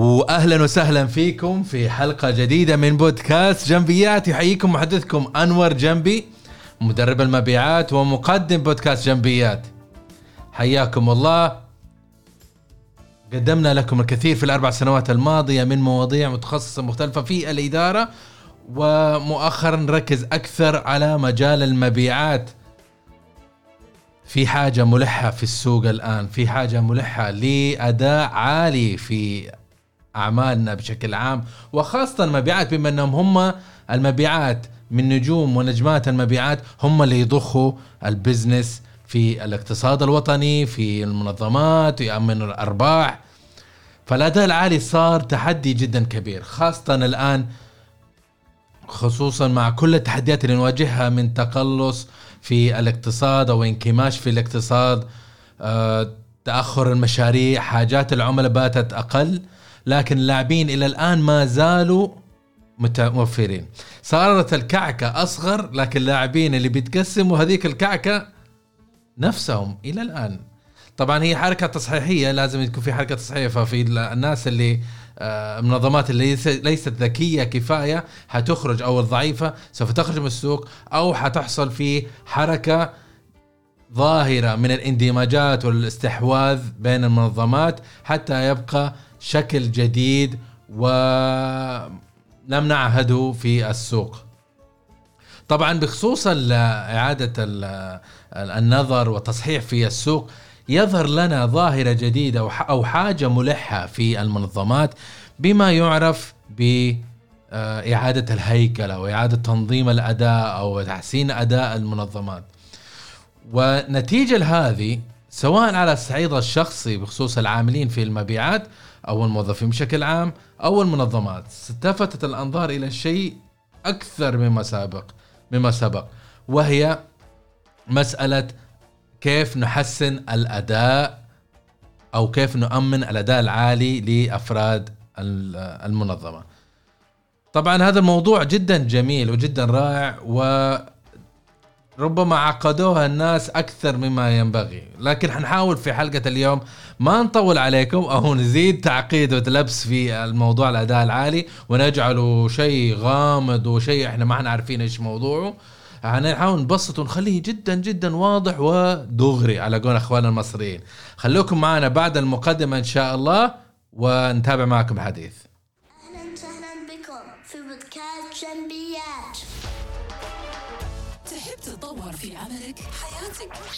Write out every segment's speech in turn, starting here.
واهلا وسهلا فيكم في حلقة جديدة من بودكاست جنبيات. يحييكم محدثكم أنور جنبي مدرب المبيعات ومقدم بودكاست جنبيات. حياكم الله. قدمنا لكم الكثير في الأربع سنوات الماضية من مواضيع متخصصة مختلفة في الإدارة ومؤخرا نركز أكثر على مجال المبيعات. في حاجة ملحة في السوق الآن في حاجة ملحة لأداء عالي في أعمالنا بشكل عام وخاصة المبيعات بما أنهم هم المبيعات من نجوم ونجمات المبيعات هم اللي يضخوا البزنس في الاقتصاد الوطني في المنظمات ويأمن الأرباح. فالأداء العالي صار تحدي جدا كبير خاصة الآن خصوصا مع كل التحديات اللي نواجهها من تقلص في الاقتصاد أو انكماش في الاقتصاد آه، تأخر المشاريع حاجات العملاء باتت أقل. لكن اللاعبين إلى الآن ما زالوا متوفرين صارت الكعكة أصغر لكن اللاعبين اللي بيتقسموا هذيك الكعكة نفسهم إلى الآن. طبعا هي حركة تصحيحية لازم يكون في حركة تصحيحية ففي الناس اللي المنظمات آه، اللي ليست ذكية كفاية حتخرج أو الضعيفة سوف تخرج من السوق أو حتحصل في حركة ظاهرة من الاندماجات والاستحواذ بين المنظمات حتى يبقى شكل جديد ولم نعهده في السوق. طبعا بخصوص إعادة النظر والتصحيح في السوق يظهر لنا ظاهرة جديدة أو حاجة ملحة في المنظمات بما يعرف بإعادة الهيكل أو إعادة تنظيم الأداء أو تحسين أداء المنظمات. ونتيجة لهذه سواء على الصعيد الشخصي بخصوص العاملين في المبيعات أو الموظفين بشكل عام أو المنظمات التفتت الأنظار إلى شيء أكثر مما سابق مما سبق وهي مسألة كيف نحسن الأداء أو كيف نؤمن الأداء العالي لأفراد المنظمة. طبعا هذا الموضوع جدا جميل وجدا رائع وربما عقدوها الناس أكثر مما ينبغي، لكن حنحاول في حلقة اليوم ما نطول عليكم أو نزيد تعقيد وتلبس في الموضوع الأداء العالي ونجعله شيء غامض وشيء إحنا ما إحنا عارفين إيش موضوعه. نحاول نبسط ونخليه جدا جدا واضح ودغري على قول اخواننا المصريين. خلوكم معنا بعد المقدمة إن شاء الله ونتابع معكم الحديث.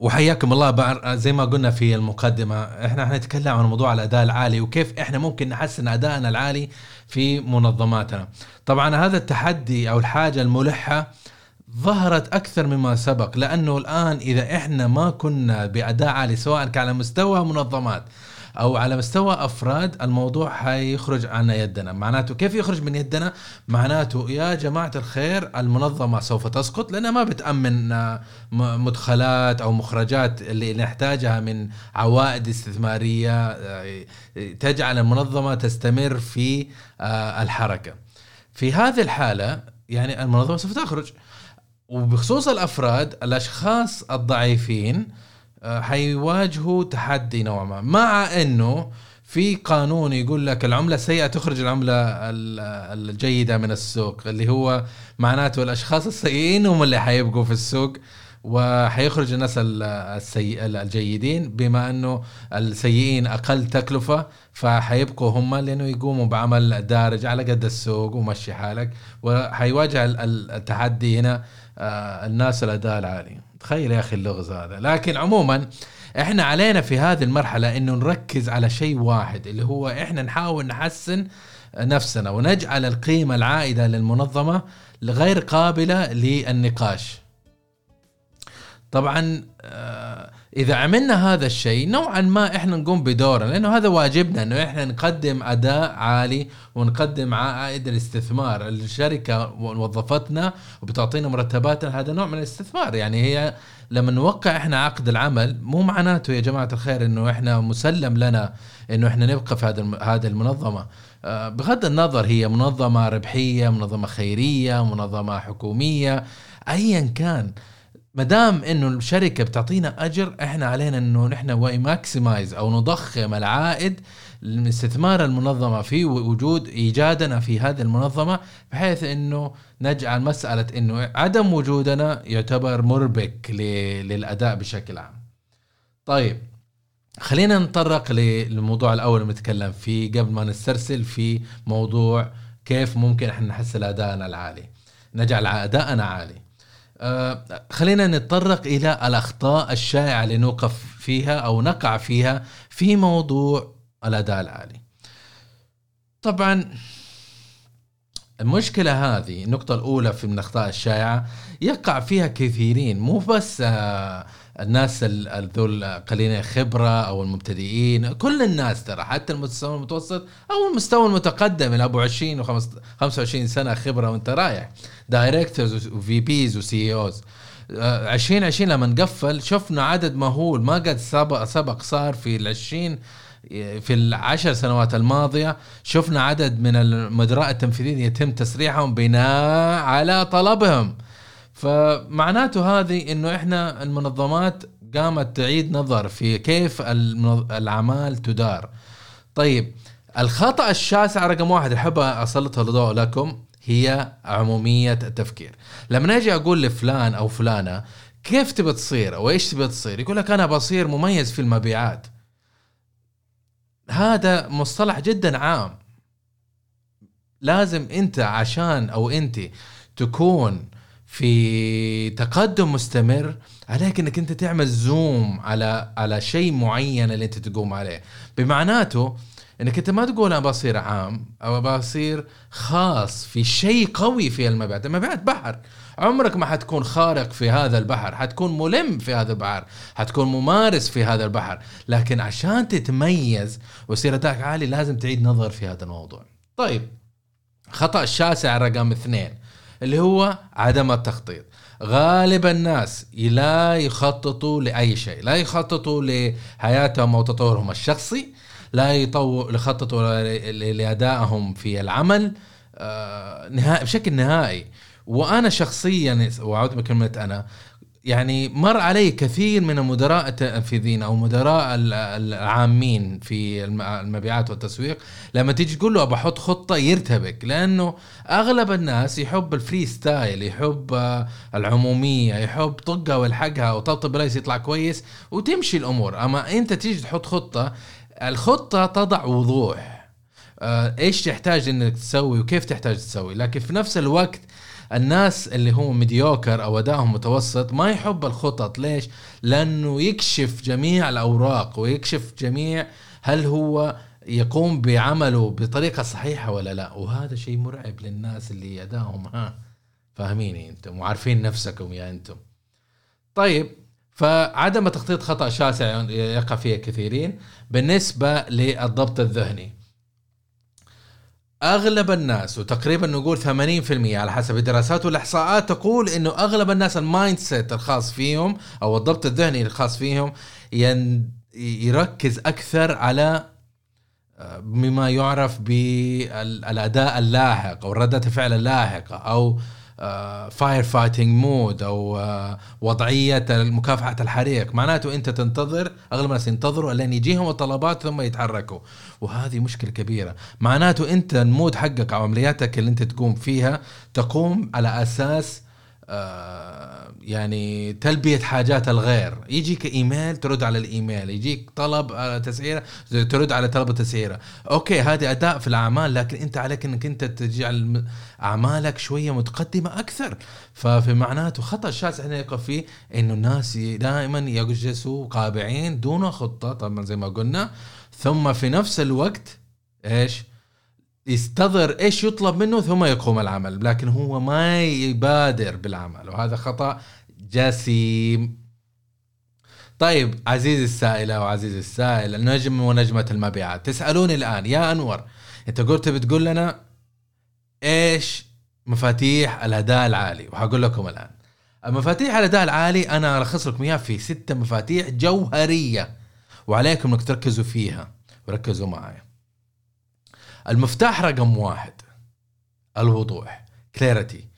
وحياكم الله زي ما قلنا في المقدمة إحنا حنتكلم عن موضوع الأداء العالي وكيف إحنا ممكن نحسن أدائنا العالي في منظماتنا. طبعا هذا التحدي أو الحاجة الملحة ظهرت أكثر مما سبق لأنه الآن إذا إحنا ما كنا بأداء عالي سواء كان على مستوى منظمات أو على مستوى أفراد الموضوع حيخرج عن يدنا. معناته كيف يخرج من يدنا؟ معناته يا جماعة الخير المنظمة سوف تسقط لأنها ما بتأمن مدخلات أو مخرجات اللي نحتاجها من عوائد استثمارية تجعل المنظمة تستمر في آه، الحركة. في هذه الحالة يعني المنظمة سوف تخرج. وبخصوص الأفراد الأشخاص الضعيفين آه، حيواجهوا تحدي نوعا ما. مع إنه في قانون يقول لك العملة السيئة تخرج العملة الجيدة من السوق اللي هو معناته الأشخاص السيئين هم اللي حيبقوا في السوق وحيخرج الناس السيء الجيدين. بما إنه السيئين أقل تكلفة فحيبقوا هم لأنه يقوموا بعمل دارج على قد السوق ومشي حالك وحيواجه التحدي هنا آه، الناس الأداء العالي. تخيل يا أخي اللغز هذا. لكن عموما إحنا علينا في هذه المرحلة إنه نركز على شيء واحد اللي هو إحنا نحاول نحسن نفسنا ونجعل القيمة العائدة للمنظمة غير قابلة للنقاش. طبعا آه، إذا عملنا هذا الشيء نوعا ما إحنا نقوم بدورنا لأنه هذا واجبنا إنه إحنا نقدم أداء عالي ونقدم عائد الاستثمار. الشركة وظفتنا وبتعطينا مرتباتنا هذا نوع من الاستثمار. يعني هي لما نوقع إحنا عقد العمل مو معناته يا جماعة الخير إنه إحنا مسلم لنا إنه إحنا نبقى في هذا هذه المنظمة. آه، بغض النظر هي منظمة ربحية منظمة خيرية منظمة حكومية ايا كان. ما دام إنه الشركة بتعطينا أجر إحنا علينا إنه نحن ماكسمايز أو نضخم العائد لاستثمار المنظمة في وجود إيجادنا في هذه المنظمة بحيث إنه نجعل مسألة إنه عدم وجودنا يعتبر مربك للأداء بشكل عام. طيب خلينا نتطرق للموضوع الأول اللي بنتكلم فيه قبل ما نسترسل في موضوع كيف ممكن إحنا نحسن أدائنا العالي. نجعل ادائنا عالي. آه خلينا نتطرق إلى الأخطاء الشائعة اللي نوقف فيها أو نقع فيها في موضوع الأداء العالي. طبعا المشكلة هذه النقطة الأولى في من الأخطاء الشائعة يقع فيها كثيرين مو بس آه الناس ذول قليلين خبره أو المبتدئين كل الناس ترى حتى المستوى المتوسط أو المستوى المتقدم اللي أبو 20 و 25 سنة خبرة وأنت رايح directors و VPs و CEOs 2020 لما نقفل شفنا عدد مهول ما قد سبق سبق صار في ال 20 في العشر سنوات الماضية شفنا عدد من المدراء التنفيذيين يتم تسريحهم بناء على طلبهم. فمعناته هذه إنه إحنا المنظمات قامت تعيد نظر في كيف الأعمال تدار. طيب الخطأ الشاسع رقم واحد أحب اسلط الضوء لكم هي عمومية التفكير. لما أجي أقول لفلان أو فلانة كيف تبي تصير أو إيش تبي تصير؟ يقول لك أنا بصير مميز في المبيعات. هذا مصطلح جدا عام. لازم أنت عشان أو أنت تكون في تقدم مستمر عليك إنك أنت تعمل زوم على على شيء معين اللي أنت تقوم عليه. بمعناته إنك أنت ما تقول أنا بصير عام أو بصير خاص في شيء قوي في المبيعات المبيعات بحر. عمرك ما حتكون خارق في هذا البحر حتكون ملم في هذا البحر حتكون ممارس في هذا البحر. لكن عشان تتميز ويصير اداءك عالي لازم تعيد نظر في هذا الموضوع. طيب خطأ الشاسع رقم اثنين اللي هو عدم التخطيط. غالب الناس لا يخططوا لأي شيء لا يخططوا لحياتهم أو تطورهم الشخصي لا يطو... يخططوا لأدائهم في العمل آه نهائي بشكل نهائي. وأنا شخصيا وأعود بكلمه أنا يعني مر علي كثير من المدراء التنفيذيين أو مدراء العامين في المبيعات والتسويق لما تيجي تقول له بحط خطة يرتبك لأنه أغلب الناس يحب ال freestyle يحب العمومية يحب طقها والحقها وطبطب رئيس يطلع كويس وتمشي الأمور. أما أنت تيجي تحط خطة الخطة تضع وضوح. آه، إيش تحتاج إنك تسوي وكيف تحتاج تسوي؟ لكن في نفس الوقت الناس اللي هو مديوكر أو أدائهم متوسط ما يحب الخطط. ليش؟ لأنه يكشف جميع الأوراق ويكشف جميع هل هو يقوم بعمله بطريقة صحيحة ولا لا. وهذا شيء مرعب للناس اللي أدائهم ها فاهميني أنتم وعارفين نفسكم يا أنتم. طيب فعدم التخطيط خطأ شاسع يقع فيه كثيرين بالنسبة للضبط الذهني. أغلب الناس وتقريبا نقول 80% على حسب الدراسات والإحصاءات تقول إنه أغلب الناس ال mindset الخاص فيهم أو الضبط الذهني الخاص فيهم يركز أكثر على آه، يعرف بالأداء اللاحق أو ردة الفعل اللاحقة أو firefighting mode أو آه، وضعية مكافحه الحريق. معناته أنت تنتظر أغلب الناس ينتظروا لين يجيهم الطلبات ثم يتحركوا. وهذه مشكلة كبيرة. معناته أنت ال mode حقك أو عملياتك اللي أنت تقوم فيها تقوم على أساس آه، يعني تلبية حاجات الغير. يجيك إيميل ترد على الإيميل يجيك طلب على تسعيرة ترد على طلب التسعيرة. okay هذه أداء في الأعمال لكن أنت عليك إنك أنت تجعل أعمالك شوية متقدمة أكثر. ففي معناته خطأ شاسع هنا يقف فيه إنه الناس دائما يجلسوا قابعين دون خطة طبعا زي ما قلنا. ثم في نفس الوقت إيش؟ يستظهر إيش يطلب منه ثم يقوم العمل. لكن هو ما يبادر بالعمل وهذا خطأ جسيم طيب عزيزي السائلة وعزيزي السائل النجم ونجمة المبيعات. تسألوني الآن يا أنور أنت قلت بتقول لنا إيش مفاتيح الأداء العالي؟ وهقول لكم الآن. مفاتيح الأداء العالي أنا ألخص لكم إياها في ستة مفاتيح جوهرية وعليكم إنك تركزوا فيها. وركزوا معي المفتاح رقم واحد الوضوح كليرتي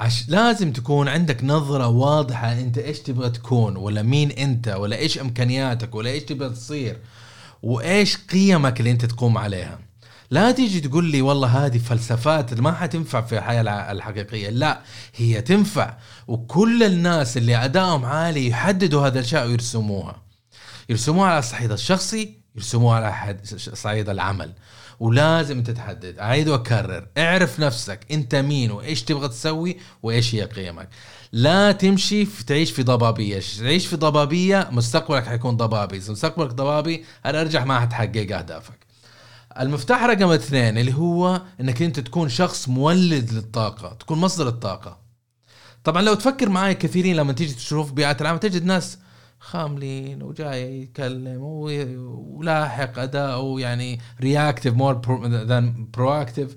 عش لازم تكون عندك نظرة واضحة أنت إيش تبغى تكون ولا مين أنت ولا إيش إمكانياتك ولا إيش تبغى تصير وإيش قيمك اللي أنت تقوم عليها. لا تيجي تقول لي والله هذه فلسفات ما حتنفع في الحياة الحقيقية. لا هي تنفع وكل الناس اللي أدائهم عالي يحددوا هذا الأشياء ويرسموها. يرسموها على الصعيد الشخصي يرسموها على صعيد العمل. ولازم تتحدد أعيد وأكرر. اعرف نفسك. انت مين؟ وإيش تبغى تسوي؟ وإيش هي قيمك؟ لا تمشي في تعيش في ضبابية. تعيش في ضبابية مستقبلك حيكون ضبابي. إذا مستقبلك ضبابي أنا أرجع ما حتحقق أهدافك. المفتاح رقم اثنين اللي هو إنك أنت تكون شخص مولد للطاقة تكون مصدر الطاقة. طبعا لو تفكر معي كثيرين لما تيجي تشوف بيئات العمل تجد ناس خاملين وجاي يتكلم ولاحق اداؤه يعني reactive more than proactive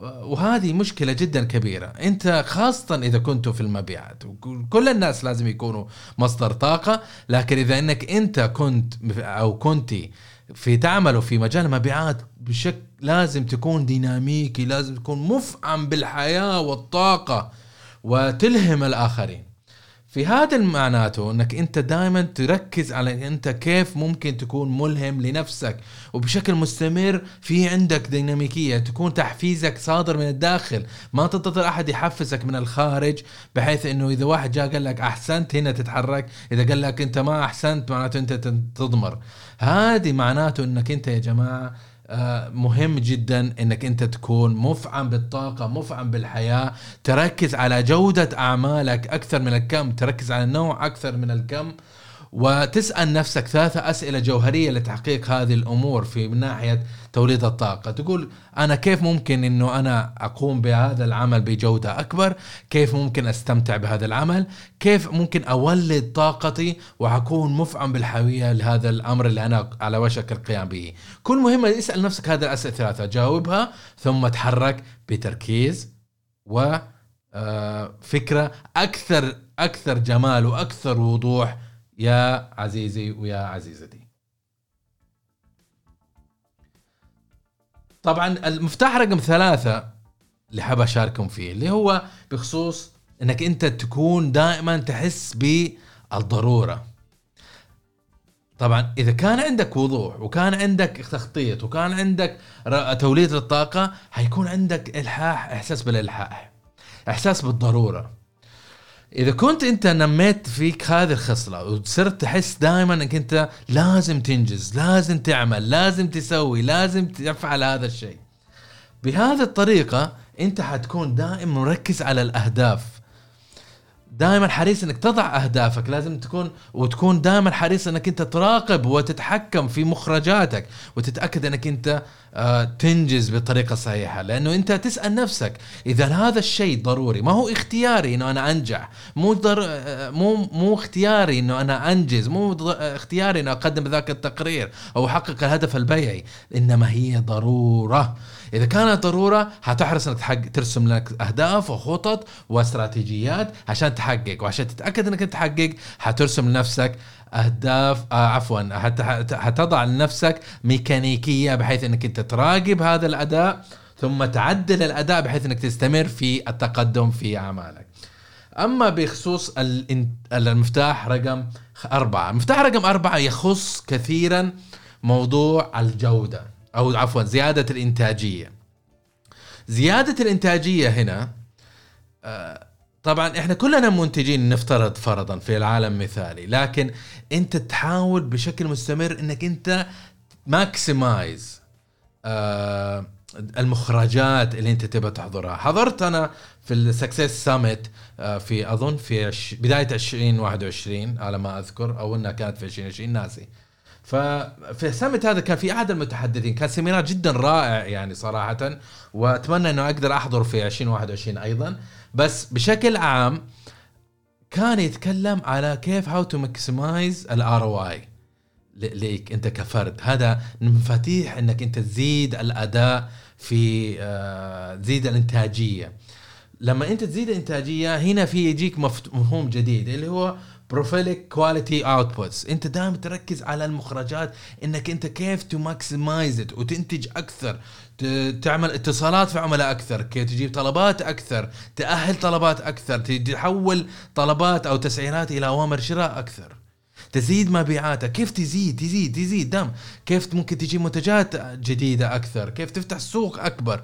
وهذه مشكلة جدا كبيرة. أنت خاصة إذا كنتوا في المبيعات كل الناس لازم يكونوا مصدر طاقة لكن إذا إنك أنت كنت أو كنتي في تعملوا في مجال المبيعات بشكل لازم تكون ديناميكي لازم تكون مفعم بالحياة والطاقة وتلهم الآخرين. في هذا معناته إنك أنت دائما تركز على أنت كيف ممكن تكون ملهم لنفسك وبشكل مستمر في عندك ديناميكية تكون تحفيزك صادر من الداخل. ما تنتظر أحد يحفزك من الخارج بحيث إنه إذا واحد جاء قال لك أحسنت هنا تتحرك. إذا قال لك أنت ما أحسنت معناته أنت تضمر هذه معناته إنك أنت يا جماعة مهم جدا إنك أنت تكون مفعم بالطاقة مفعم بالحياة تركز على جودة أعمالك أكثر من الكم تركز على النوع أكثر من الكم. وتسأل نفسك ثلاثة أسئلة جوهرية لتحقيق هذه الأمور في من ناحية توليد الطاقة. تقول أنا كيف ممكن أنه أنا أقوم بهذا العمل بجودة أكبر؟ كيف ممكن أستمتع بهذا العمل؟ كيف ممكن أولد طاقتي وأكون مفعم بالحيوية لهذا الأمر اللي أنا على وشك القيام به؟ كل مهمة اسأل نفسك هذه الأسئلة الثلاثة جاوبها ثم تحرك بتركيز و آه، فكرة أكثر أكثر جمال وأكثر وضوح يا عزيزي ويا عزيزتي. طبعا المفتاح رقم ثلاثة اللي حاب أشارككم فيه اللي هو بخصوص إنك أنت تكون دائما تحس بالضرورة. طبعا إذا كان عندك وضوح وكان عندك تخطيط وكان عندك توليد للطاقة حيكون عندك إلحاح إحساس بالإلحاح. إحساس بالضرورة. إذا كنت أنت نميت فيك هذه الخصلة وصرت تحس دائما إنك أنت لازم تنجز لازم تعمل لازم تسوي لازم تفعل هذا الشيء. بهذه الطريقة أنت حتكون دائما مركز على الأهداف. دائما حريص إنك تضع أهدافك لازم تكون وتكون دائما حريص إنك أنت تراقب وتتحكم في مخرجاتك وتتأكد إنك أنت تنجز بالطريقة الصحيحه لأنه أنت تسأل نفسك إذا هذا الشيء ضروري ما هو اختياري إنه أنا أنجح؟ مو در... آه، مو مو اختياري إنه أنا أنجز مو اختياري إنه أقدم ذاك التقرير أو أحقق الهدف البيعي. إنما هي ضرورة. إذا كانت ضرورة حتحرص إنك تحقق ترسم لك أهداف وخطط واستراتيجيات عشان تحقق. وعشان تتأكد إنك تحقق حترسم لنفسك أهداف آه عفوا حتضع لنفسك ميكانيكية بحيث إنك أنت تراقب هذا الأداء ثم تعدل الأداء بحيث إنك تستمر في التقدم في أعمالك. أما بخصوص المفتاح رقم أربعة المفتاح رقم أربعة يخص كثيرا موضوع الجودة أو عفوا زيادة الإنتاجية زيادة الإنتاجية هنا آه، طبعا إحنا كلنا منتجين نفترض فرضا في العالم مثالي لكن أنت تحاول بشكل مستمر إنك أنت ماكسمايز آه المخرجات اللي أنت تبغى تحضرها حضرت أنا في ال success summit آه في أظن في. بداية 2021 على ما أذكر أو إنها كانت في 2020 ناسي ففي السمت هذا كان في احد المتحدثين كان seminar جدا رائع يعني صراحة وأتمنى إنه أقدر أحضر في 2021 أيضا بس بشكل عام كان يتكلم على كيف how to maximize ال ROI ليك انت كفرد. هذا مفاتيح انك انت تزيد الأداء في آه، تزيد الإنتاجية. لما انت تزيد الإنتاجية هنا في يجيك مفهوم جديد اللي هو prolific quality outputs انت دائما تركز على المخرجات انك انت كيف to maximize وتنتج أكثر تعمل اتصالات في عملاء أكثر كيف تجيب طلبات أكثر تأهل طلبات أكثر تحول طلبات أو تسعيرات إلى أوامر شراء أكثر. تزيد مبيعاتك. كيف تزيد؟ تزيد تزيد. دم كيف ممكن تجيب منتجات جديدة أكثر؟ كيف تفتح سوق أكبر؟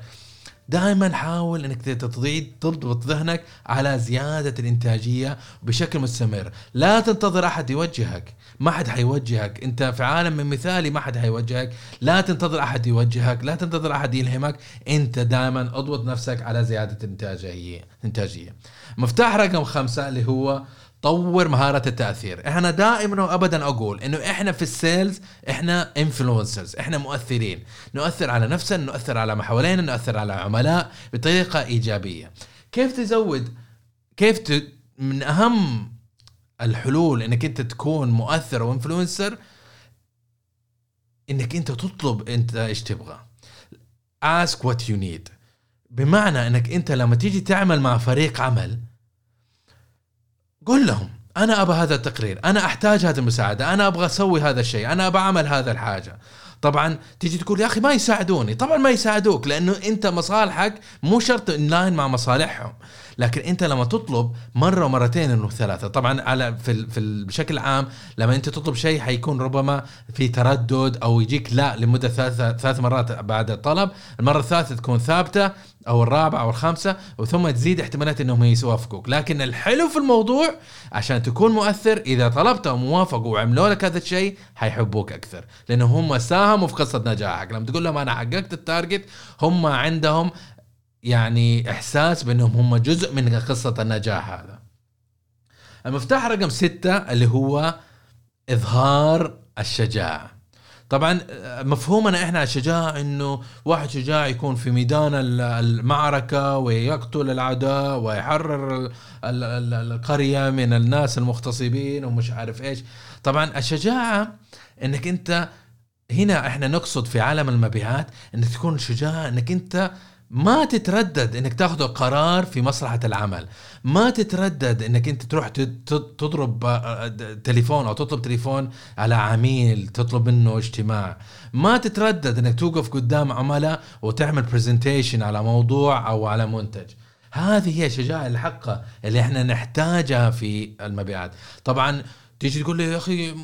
دائما حاول إنك تضيد تضبط ذهنك على زيادة الإنتاجية بشكل مستمر. لا تنتظر أحد يوجهك. ما حد حيوجهك. أنت في عالم من مثالي ما حد حيوجهك. لا تنتظر أحد يوجهك. لا تنتظر أحد يلهمك. أنت دائما أضبط نفسك على زيادة الانتاجيه إنتاجية. مفتاح رقم خمسة اللي هو طور مهارة التأثير. إحنا دائما وابدا أقول إنه إحنا في السيلز إحنا influencers إحنا مؤثرين. نؤثر على نفسنا نؤثر على ما حوالينا نؤثر على عملاء بطريقة إيجابية. كيف تزود؟ كيف ت... من أهم الحلول إنك أنت تكون مؤثر و influencer إنك أنت تطلب أنت إيش تبغى. Ask what you need. بمعنى إنك أنت لما تيجي تعمل مع فريق عمل قل لهم أنا أبغى هذا التقرير أنا أحتاج هذه المساعدة أنا أبغى أسوي هذا الشيء أنا أبغى أعمل هذا الحاجة. طبعا تيجي تقول يا أخي ما يساعدوني. طبعا ما يساعدوك لأنه أنت مصالحك مو شرط لاين مع مصالحهم. لكن أنت لما تطلب مرة ومرتين إنه ثلاثة. طبعا على في في بشكل عام لما أنت تطلب شيء حيكون ربما في تردد أو يجيك لا لمدة ثلاث ثلاث مرات بعد الطلب. المرة الثالثة تكون ثابتة. أو الرابعه أو الخامسة وثم تزيد احتمالات إنهم يوافقوك. لكن الحلو في الموضوع عشان تكون مؤثر إذا طلبتهم ووافقوا وعملوا لك هذا الشيء حيحبوك أكثر. لأنه هم ساهموا في قصة نجاحك. لما تقول لهم أنا حققت التارجت هم عندهم يعني إحساس بأنهم هم جزء من قصة النجاح هذا. المفتاح رقم ستة اللي هو إظهار الشجاعة. طبعا مفهومنا إحنا الشجاعه إنه واحد شجاع يكون في ميدان المعركة ويقتل العداء ويحرر القرية من الناس المغتصبين ومش عارف إيش. طبعا الشجاعة إنك أنت هنا إحنا نقصد في عالم المبيعات إنك تكون شجاع إنك أنت ما تتردد إنك تاخذ قرار في مصلحة العمل. ما تتردد إنك أنت تروح تضرب آه، آه، تليفون أو تطلب تليفون على عميل تطلب منه اجتماع. ما تتردد إنك توقف قدام عملاء وتعمل برزنتيشن على موضوع أو على منتج. هذه هي الشجاعه الحقه اللي إحنا نحتاجها في المبيعات. طبعا تيجي تقول لي يا أخي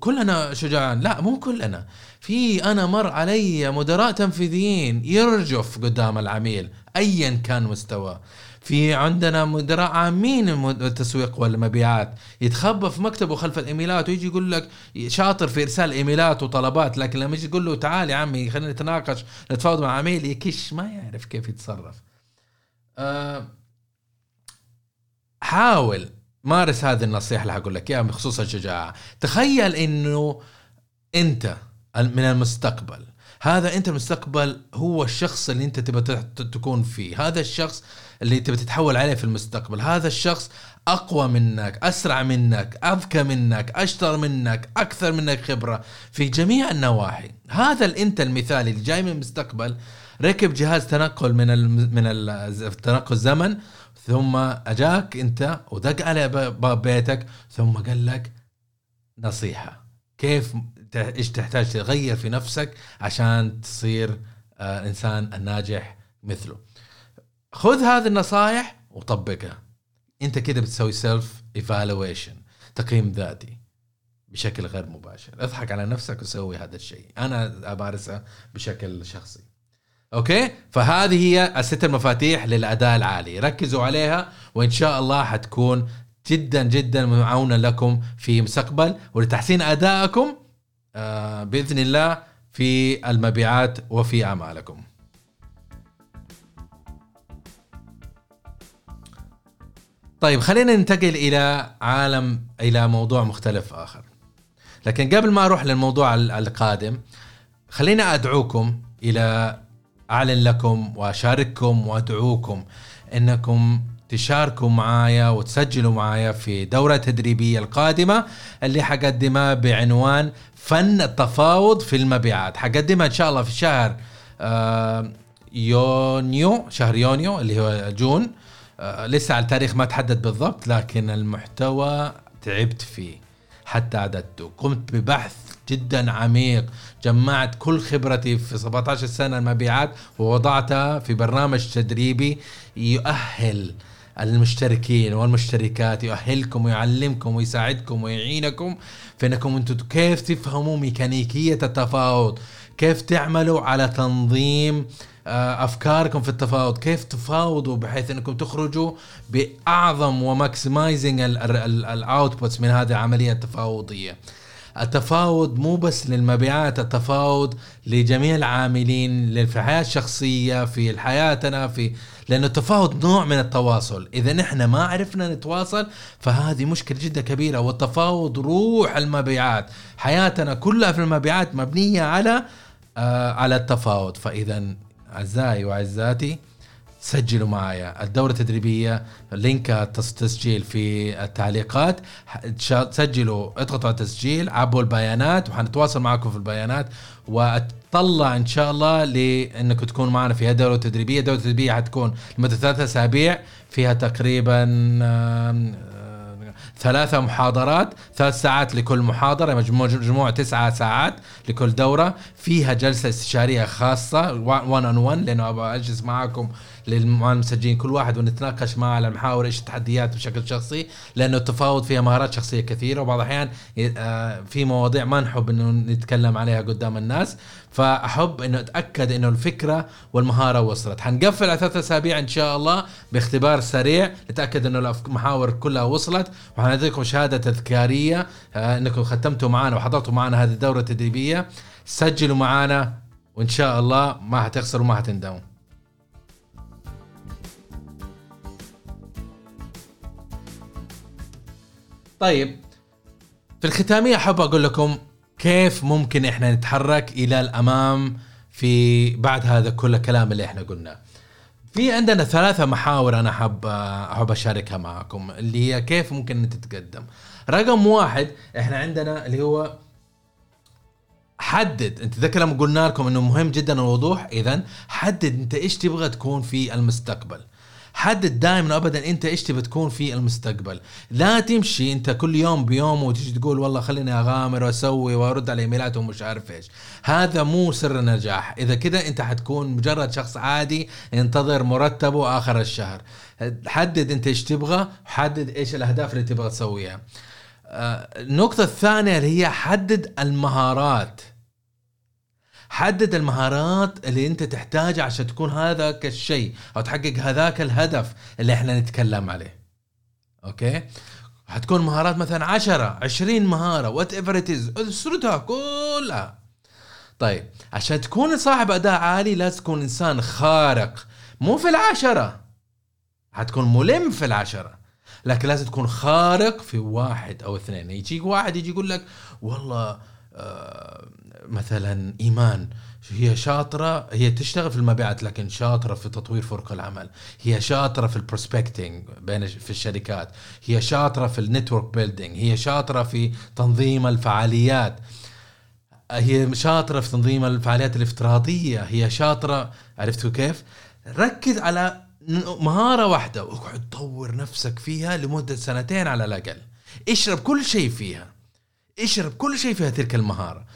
كلنا شجعان. لا مو كلنا في أنا مر علي مدراء تنفيذيين يرجف قدام العميل ايا كان مستواه في عندنا مدراء عامين التسويق والمبيعات يتخبى في مكتبه خلف الإيميلات ويجي يقول لك شاطر في إرسال إيميلات وطلبات لكن لما يجي تقول له تعال يا عمي خلينا نتناقش نتفاوض مع عميل يكش ما يعرف كيف يتصرف. أه حاول مارس هذه النصيحة اللي حقول لك إياها بخصوص الشجاعة. تخيل إنه أنت من المستقبل. هذا أنت المستقبل هو الشخص اللي أنت تبى تكون فيه. هذا الشخص اللي تبى تتحول عليه في المستقبل. هذا الشخص أقوى منك أسرع منك أذكى منك أشطر منك أكثر منك خبرة في جميع النواحي. هذا الانت المثالي اللي جاي من المستقبل. ركب جهاز تنقل من من التنقل الزمن ثم أجاك أنت ودق على باب بيتك ثم قال لك نصيحة. كيف إيش تحتاج تغير في نفسك عشان تصير آه إنسان الناجح مثله. خذ هذه النصائح وطبقها. أنت كده بتسوي self evaluation تقييم ذاتي بشكل غير مباشر. اضحك على نفسك وسوي هذا الشيء. أنا امارسها بشكل شخصي. okay؟ فهذه هي الست المفاتيح للأداء العالي. ركزوا عليها وإن شاء الله حتكون جدا جدا معاونه لكم في مستقبل ولتحسين أدائكم آه بإذن الله في المبيعات وفي أعمالكم. طيب خلينا ننتقل إلى عالم إلى موضوع مختلف آخر. لكن قبل ما أروح للموضوع القادم خلينا أدعوكم إلى أعلن لكم وأشارككم وأدعوكم إنكم تشاركوا معايا وتسجلوا معايا في دورة تدريبية القادمة اللي حقدمها بعنوان فن التفاوض في المبيعات. حقدمها إن شاء الله في شهر آه، يونيو شهر يونيو اللي هو جون. آه، لسه على التاريخ ما تحدد بالضبط لكن المحتوى تعبت فيه حتى عددته. قمت ببحث جدا عميق. جمعت كل خبرتي في 17 سنة المبيعات ووضعتها في برنامج تدريبي يؤهل المشتركين والمشتركات يؤهلكم ويعلمكم ويساعدكم ويعينكم في إنكم أنتم كيف تفهموا ميكانيكية التفاوض؟ كيف تعملوا على تنظيم آه، أفكاركم في التفاوض؟ كيف تفاوضوا بحيث إنكم تخرجوا بأعظم و maximizing ال outputs من هذه العملية التفاوضية؟ التفاوض مو بس للمبيعات التفاوض لجميع العاملين في الحياة الشخصية في حياتنا في لأنه التفاوض نوع من التواصل. إذا نحن ما عرفنا نتواصل فهذه مشكلة جدا كبيرة. والتفاوض روح المبيعات. حياتنا كلها في المبيعات مبنية على آه على التفاوض. فاذا أعزائي وعزاتي سجلوا معايا. الدورة التدريبية لينك التسجيل في التعليقات. سجلوا اضغطوا على التسجيل عبوا البيانات وحنتواصل معكم في البيانات. وأتطلع إن شاء الله لانكم تكونوا معنا في الدورة التدريبية. الدورة التدريبية حتكون لمدة ثلاثة أسابيع. فيها تقريبا ثلاثة محاضرات ثلاث ساعات لكل محاضرة. مجموع, مجموع تسعة ساعات لكل دورة. فيها جلسة استشارية خاصة 1 اون 1 لأنه أبغى أجلس معاكم للمسجلين. كل واحد ونتناقش على المحاور إيش التحديات بشكل شخصي لأنه التفاوض فيها مهارات شخصية كثيرة. وبعض الأحيان آه، في مواضيع ما نحب إنه نتكلم عليها قدام الناس. فأحب إنه أتأكد إنه الفكرة والمهارة وصلت. حنقفل على ثلاث أسابيع إن شاء الله باختبار سريع نتأكد إنه المحاور كلها وصلت. وحنعطيكم شهادة تذكارية آه، إنكم ختمتوا معنا وحضرتوا معنا هذه الدورة التدريبية. سجلوا معنا وإن شاء الله ما حتخسروا ما حتندموا طيب في الختامية أحب أقول لكم كيف ممكن إحنا نتحرك إلى الأمام في بعد هذا كل الكلام اللي إحنا قلناه. في عندنا ثلاثة محاور أنا أحب أحب أشاركها معكم اللي هي كيف ممكن تتقدم رقم واحد إحنا عندنا اللي هو حدد أنت ذكر لما قلنا لكم إنه مهم جدا الوضوح؟ اذا حدد أنت إيش تبغى تكون في المستقبل. حدد دائما ابدا أنت إيش تبي تكون في المستقبل؟ لا تمشي أنت كل يوم بيوم وتجي تقول والله خليني أغامر وأسوي وأرد على إيميلات ومش عارف إيش. هذا مو سر النجاح. إذا كده أنت حتكون مجرد شخص عادي ينتظر مرتبه آخر الشهر. حدد أنت إيش تبغى حدد إيش الأهداف اللي تبغى تسويها. آه، النقطة الثانية اللي هي حدد المهارات. حدد المهارات اللي انت تحتاجها عشان تكون هذاك الشيء أو تحقق هذاك الهدف اللي إحنا نتكلم عليه. okay؟ حتكون مهارات مثلا 10 20 مهارة whatever it is اسردها كلها. طيب عشان تكون صاحب أداء عالي لازم تكون إنسان خارق. مو في العشرة. حتكون ملم في العشرة. لكن لازم تكون خارق في واحد أو اثنين. يجيك واحد يجي يقول لك والله آه مثلا إيمان. هي شاطرة؟ هي تشتغل في المبيعات لكن شاطرة في تطوير فرق العمل. هي شاطرة في ال prospecting بين في الشركات. هي شاطرة في ال network building هي شاطرة في تنظيم الفعاليات. هي شاطرة في تنظيم الفعاليات الافتراضية. هي شاطرة عرفتوا كيف؟ ركز على مهارة واحدة. واقعد طور نفسك فيها لمدة سنتين على الأقل. اشرب كل شيء فيها. اشرب كل شيء فيها تلك المهارة.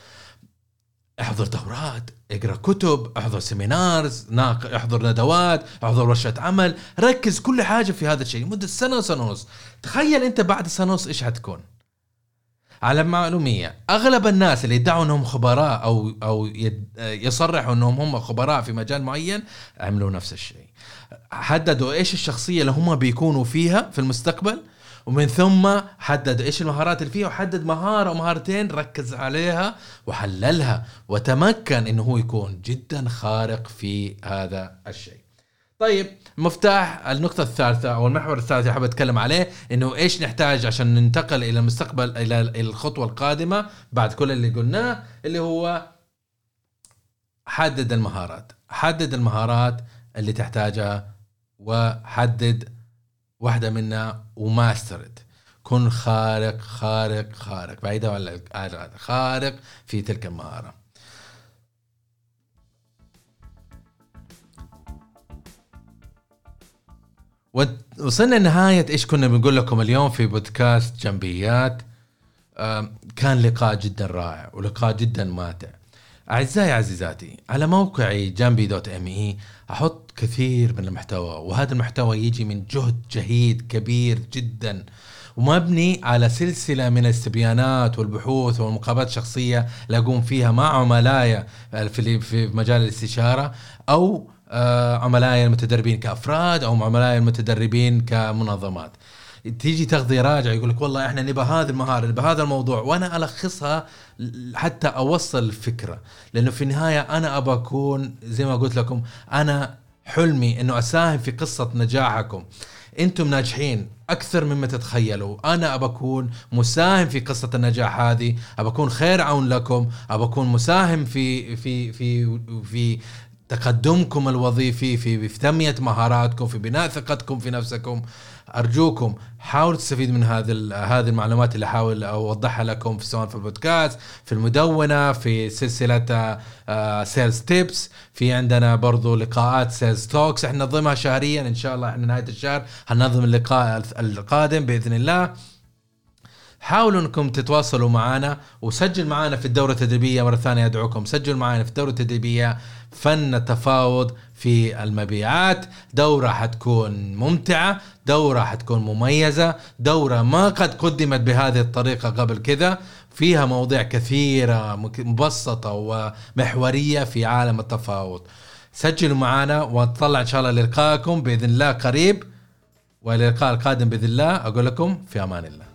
احضر دورات اقرأ كتب احضر seminars ناق... احضر ندوات احضر ورشة عمل ركز كل حاجة في هذا الشيء لمدة سنة وسنة ونص. تخيل أنت بعد سنة ونص إيش حتكون؟ على معلومية أغلب الناس اللي يدعوا أنهم خبراء أو أو يصرحوا أنهم هم خبراء في مجال معين عملوا نفس الشيء. حددوا إيش الشخصية اللي هم بيكونوا فيها في المستقبل ومن ثم حدد. إيش المهارات اللي فيها؟ وحدد مهارة ومهارتين ركز عليها وحللها. وتمكن إنه هو يكون جدا خارق في هذا الشيء. طيب مفتاح النقطة الثالثة أو المحور الثالث اللي حابب أتكلم عليه إنه إيش نحتاج عشان ننتقل إلى المستقبل إلى الخطوة القادمة بعد كل اللي قلناه اللي هو حدد المهارات، حدد المهارات اللي تحتاجها وحدد واحدة منها وماسترد كن خارق خارق خارق. بعيدة ولا خارق في تلك المهارة. وصلنا لنهاية إيش كنا بنقول لكم اليوم في بودكاست جنبيات. كان لقاء جدا رائع ولقاء جدا ماتع. أعزائي عزيزاتي على موقعي جنبي دوت ام اي أحط كثير من المحتوى وهذا المحتوى يجي من جهد جهيد كبير جدا ومبني على سلسلة من الاستبيانات والبحوث والمقابلات الشخصية اللي أقوم فيها مع عملائي في مجال الاستشارة أو آه، عملائي المتدربين كأفراد أو عملائي المتدربين كمنظمات. تيجي تغذية راجع يقول لك والله إحنا نبغى هذه المهارة نبغى هذا الموضوع وأنا ألخصها حتى أوصل الفكرة. لأنه في النهاية أنا أبى أكون زي ما قلت لكم أنا حلمي إنه أساهم في قصة نجاحكم. أنتم ناجحين أكثر مما تتخيلوا. أنا أبى أكون مساهم في قصة النجاح هذه أبى أكون خير عون لكم أبى أكون مساهم في في في في تقدمكم الوظيفي في في تنميه مهاراتكم في بناء ثقتكم في نفسكم. أرجوكم حاولوا تستفيدوا من هذه هذه المعلومات اللي احاول أوضحها لكم في سواء في البودكاست في المدونة في سلسلة sales tips في عندنا برضو لقاءات sales talks إحنا ننظمها شهريا إن شاء الله إحنا نهاية الشهر حننظم اللقاء القادم بإذن الله. حاولوا انكم تتواصلوا معنا وسجل معنا في الدورة التدريبية مرة ثانية ادعوكم. سجلوا معنا في الدورة التدريبية فن التفاوض في المبيعات. دورة حتكون ممتعة دورة حتكون مميزة دورة ما قد قدمت بهذه الطريقة قبل كذا. فيها مواضيع كثيرة مبسطة ومحورية في عالم التفاوض. سجلوا معنا ونطلع إن شاء الله لقائكم بإذن الله قريب. والى اللقاء القادم بإذن الله أقول لكم في أمان الله.